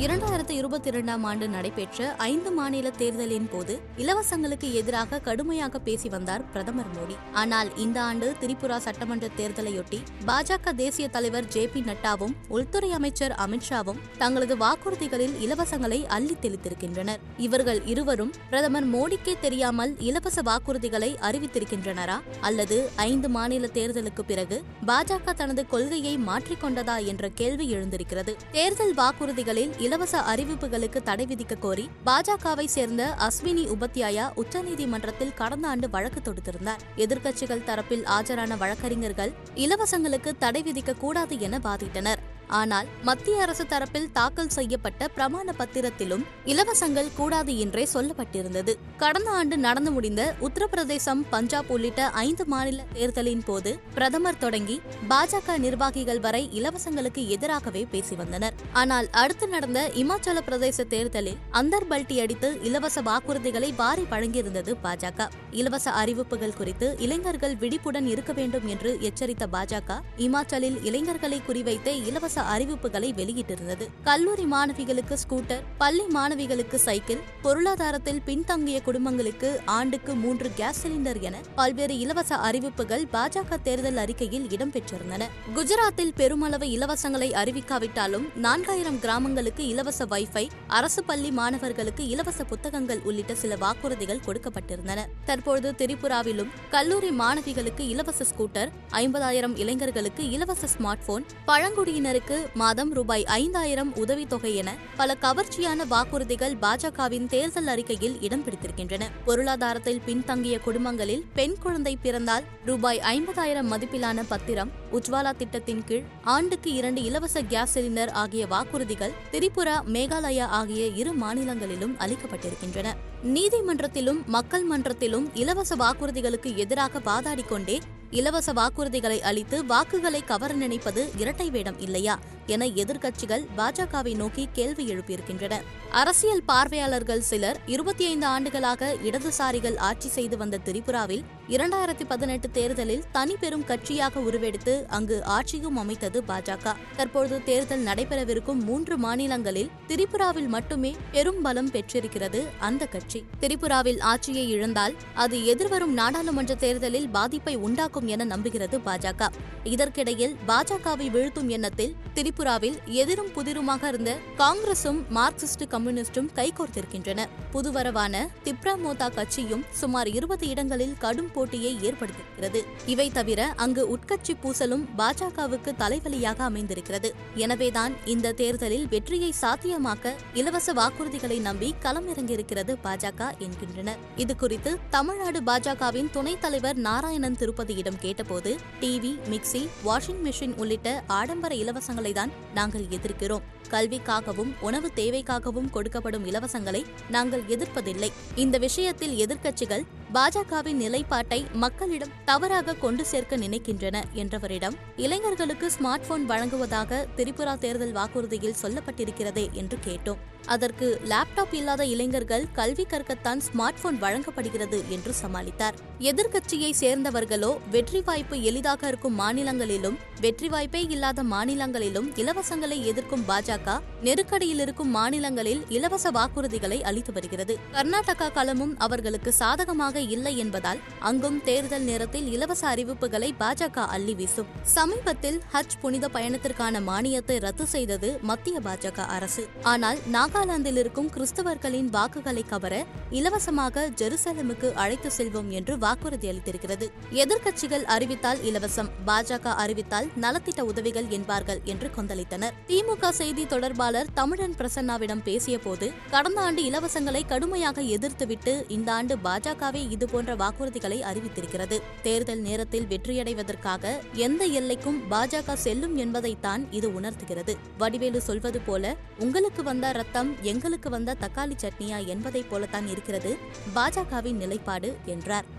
இரண்டாயிரத்து இருபத்தி இரண்டாம் ஆண்டு நடைபெற்ற ஐந்து மாநில தேர்தலின் போது இலவசங்களுக்கு எதிராக கடுமையாக பேசி வந்தார் பிரதமர் மோடி. ஆனால் இந்த ஆண்டு திரிபுரா சட்டமன்ற தேர்தலையொட்டி பாஜக தேசிய தலைவர் ஜே பி நட்டாவும் உள்துறை அமைச்சர் அமித்ஷாவும் தங்களது வாக்குறுதிகளில் இலவசங்களை அள்ளி தெளித்திருக்கின்றனர். இவர்கள் இருவரும் பிரதமர் மோடிக்கே தெரியாமல் இலவச வாக்குறுதிகளை அறிவித்திருக்கின்றனரா? அல்லது ஐந்து மாநில தேர்தலுக்கு பிறகு பாஜக தனது கொள்கையை மாற்றிக்கொண்டதா என்ற கேள்வி எழுந்திருக்கிறது. தேர்தல் வாக்குறுதிகளில் இலவச அறிவிப்புகளுக்கு தடை விதிக்க கோரி பாஜகவை சேர்ந்த அஸ்வினி உபத்யாயா உச்சநீதிமன்றத்தில் கடந்த ஆண்டு வழக்கு தொடுத்திருந்தார். எதிர்க்கட்சிகள் தரப்பில் ஆஜரான வழக்கறிஞர்கள் இலவசங்களுக்கு தடை விதிக்க கூடாது என வாதிட்டனர். ஆனால் மத்திய அரசு தரப்பில் தாக்கல் செய்யப்பட்ட பிரமாண பத்திரத்திலும் இலவசங்கள் கூடாது என்றே சொல்லப்பட்டிருந்தது. கடந்த ஆண்டு நடந்து முடிந்த உத்தரப்பிரதேசம் பஞ்சாப் உள்ளிட்ட ஐந்து மாநில தேர்தலின் போது பிரதமர் தொடங்கி பாஜக நிர்வாகிகள் வரை இலவசங்களுக்கு எதிராகவே பேசி வந்தனர். ஆனால் அடுத்து நடந்த இமாச்சல பிரதேச தேர்தலில் அந்தர் பல்டி அடித்து இலவச வாக்குறுதிகளை வாரி வழங்கியிருந்தது பாஜக. இலவச அறிவிப்புகள் குறித்து இளைஞர்கள் விழிப்புடன் இருக்க வேண்டும் என்று எச்சரித்த பாஜக இமாச்சலில் இளைஞர்களை குறிவைத்து இலவச அறிவிப்புகளை வெளியிட்டிருந்தது. கல்லூரி மாணவிகளுக்கு ஸ்கூட்டர் பள்ளி மாணவிகளுக்கு சைக்கிள் பொருளாதாரத்தில் பின்தங்கிய குடும்பங்களுக்கு ஆண்டுக்கு மூன்று கேஸ் சிலிண்டர் என பல்வேறு இலவச அறிவிப்புகள் பாஜக தேர்தல் அறிக்கையில் இடம்பெற்றிருந்தன. குஜராத்தில் பெருமளவு இலவசங்களை அறிவிக்காவிட்டாலும் நான்காயிரம் கிராமங்களுக்கு இலவச வைஃபை அரசு பள்ளி மாணவர்களுக்கு இலவச புத்தகங்கள் உள்ளிட்ட சில வாக்குறுதிகள் கொடுக்கப்பட்டிருந்தன. தற்போது திரிபுராவிலும் கல்லூரி மாணவிகளுக்கு இலவச ஸ்கூட்டர் ஐம்பதாயிரம் இளைஞர்களுக்கு இலவச ஸ்மார்ட் போன் பழங்குடியினருக்கு மாதம் ரூபாய் ஐந்தாயிரம் உதவித்தொகை என பல கவர்ச்சியான வாக்குறுதிகள் பாஜகவின் தேர்தல் அறிக்கையில் இடம் பிடித்திருக்கின்றன. பொருளாதாரத்தில் பின்தங்கிய குடும்பங்களில் பெண் குழந்தை பிறந்தால் ரூபாய் ஐம்பதாயிரம் மதிப்பிலான பத்திரம் உஜ்வாலா திட்டத்தின் கீழ் ஆண்டுக்கு இரண்டு இலவச கேஸ் சிலிண்டர் ஆகிய வாக்குறுதிகள் திரிபுரா மேகாலயா ஆகிய இரு மாநிலங்களிலும் அளிக்கப்பட்டிருக்கின்றன. நீதிமன்றத்திலும் மக்கள் மன்றத்திலும் இலவச வாக்குறுதிகளுக்கு எதிராக வாதாடிக்கொண்டே இலவச வாக்குறுதிகளை அளித்து வாக்குகளை கவர நினைப்பது இரட்டை வேடம் இல்லையா என எதிர்க்கட்சிகள் பாஜகவை நோக்கி கேள்வி எழுப்பியிருக்கின்றன. அரசியல் பார்வையாளர்கள் சிலர் இருபத்தி ஐந்து ஆண்டுகளாக இடதுசாரிகள் ஆட்சி செய்து வந்த திரிபுராவில் இரண்டாயிரத்தி பதினெட்டு தேர்தலில் தனி பெரும் கட்சியாக உருவெடுத்து அங்கு ஆட்சியும் அமைத்தது பாஜக. தற்போது தேர்தல் நடைபெறவிருக்கும் மூன்று மாநிலங்களில் திரிபுராவில் மட்டுமே பெரும் பலம் பெற்றிருக்கிறது அந்த கட்சி. திரிபுராவில் ஆட்சியை இழந்தால் அது எதிர்வரும் நாடாளுமன்ற தேர்தலில் பாதிப்பை உண்டாக்கும் என நம்புகிறது பாஜக. இதற்கிடையில் பாஜகவை வீழ்த்தும் எண்ணத்தில் திரிபுராவில் எதிரும் புதிருமாக இருந்த காங்கிரசும் மார்க்சிஸ்ட் கம்யூனிஸ்டும் கைகோர்த்திருக்கின்றன. புதுவரவான திப்ரா மோதா கட்சியும் சுமார் இருபது இடங்களில் கடும் போட்டியை ஏற்படுத்தியிருக்கிறது இவை தவிர அங்கு உட்கட்சி பூசலும் பாஜகவுக்கு தலைவலியாக அமைந்திருக்கிறது. எனவேதான் இந்த தேர்தலில் வெற்றியை சாத்தியமாக்க இலவச வாக்குறுதிகளை நம்பி களமிறங்கியிருக்கிறது பாஜக என்கின்றனர். இதுகுறித்து தமிழ்நாடு பாஜகவின் துணைத் தலைவர் நாராயணன் திருப்பதியிடம் கேட்டபோது டிவி மிக்சி வாஷிங் மிஷின் உள்ளிட்ட ஆடம்பர இலவசங்களை தான் நாங்கள் எதிர்க்கிறோம். கல்விக்காகவும் உணவு தேவைக்காகவும் கொடுக்கப்படும் இலவசங்களை நாங்கள் எதிர்ப்பதில்லை. இந்த விஷயத்தில் எதிர்க்கட்சிகள் பாஜகவின் நிலைப்பாட்டை மக்களிடம் தவறாக கொண்டு சேர்க்க நினைக்கின்றன என்றவரிடம் இளைஞர்களுக்கு ஸ்மார்ட் போன் வழங்குவதாக திரிபுரா தேர்தல் வாக்குறுதியில் சொல்லப்பட்டிருக்கிறதே என்று கேட்டோம். அதற்கு லேப்டாப் இல்லாத இளைஞர்கள் கல்வி கற்கத்தான் ஸ்மார்ட் போன் வழங்கப்படுகிறது என்று சமாளித்தார். எதிர்க்கட்சியை சேர்ந்தவர்களோ வெற்றி வாய்ப்பு எளிதாக இருக்கும் மாநிலங்களிலும் வெற்றி வாய்ப்பே இல்லாத மாநிலங்களிலும் இலவசங்களை எதிர்க்கும் பாஜக நெருக்கடியில் இருக்கும் மாநிலங்களில் இலவச வாக்குறுதிகளை அளித்து வருகிறது. கர்நாடகா களமும் அவர்களுக்கு சாதகமாக இல்லை என்பதால் அங்கும் தேர்தல் நேரத்தில் இலவச அறிவிப்புகளை பாஜக அள்ளி வீசும். சமீபத்தில் ஹஜ் புனித பயணத்திற்கான மானியத்தை ரத்து செய்தது மத்திய பாஜக அரசு. ஆனால் நாகாலாந்தில் இருக்கும் கிறிஸ்தவர்களின் வாக்குகளை கவர இலவசமாக ஜெருசலமுக்கு அழைத்து செல்வோம் என்று வாக்குறுதி அளித்திருக்கிறது. எதிர்க்கட்சிகள் அறிவித்தால் இலவசம் பாஜக அறிவித்தால் நலத்திட்ட உதவிகள் என்பார்கள் என்று கொந்தளித்தனர். திமுக செய்தி தொடர்பாளர் தமிழன் பிரசன்னாவிடம் பேசியபோது கடந்த ஆண்டு இலவசங்களை கடுமையாக எதிர்த்துவிட்டு இந்த ஆண்டு பாஜகவே இதுபோன்ற வாக்குறுதிகளை அறிவித்திருக்கிறது. தேர்தல் நேரத்தில் வெற்றியடைவதற்காக எந்த எல்லைக்கும் பாஜக செல்லும் என்பதைத்தான் இது உணர்த்துகிறது. வடிவேலு சொல்வது போல உங்களுக்கு வந்த ரத்தம் எங்களுக்கு வந்த தக்காளி சட்னியா என்பதைப் போலத்தான் இருக்கிறது. பாஜகவின் நிலைப்பாடு என்றார்.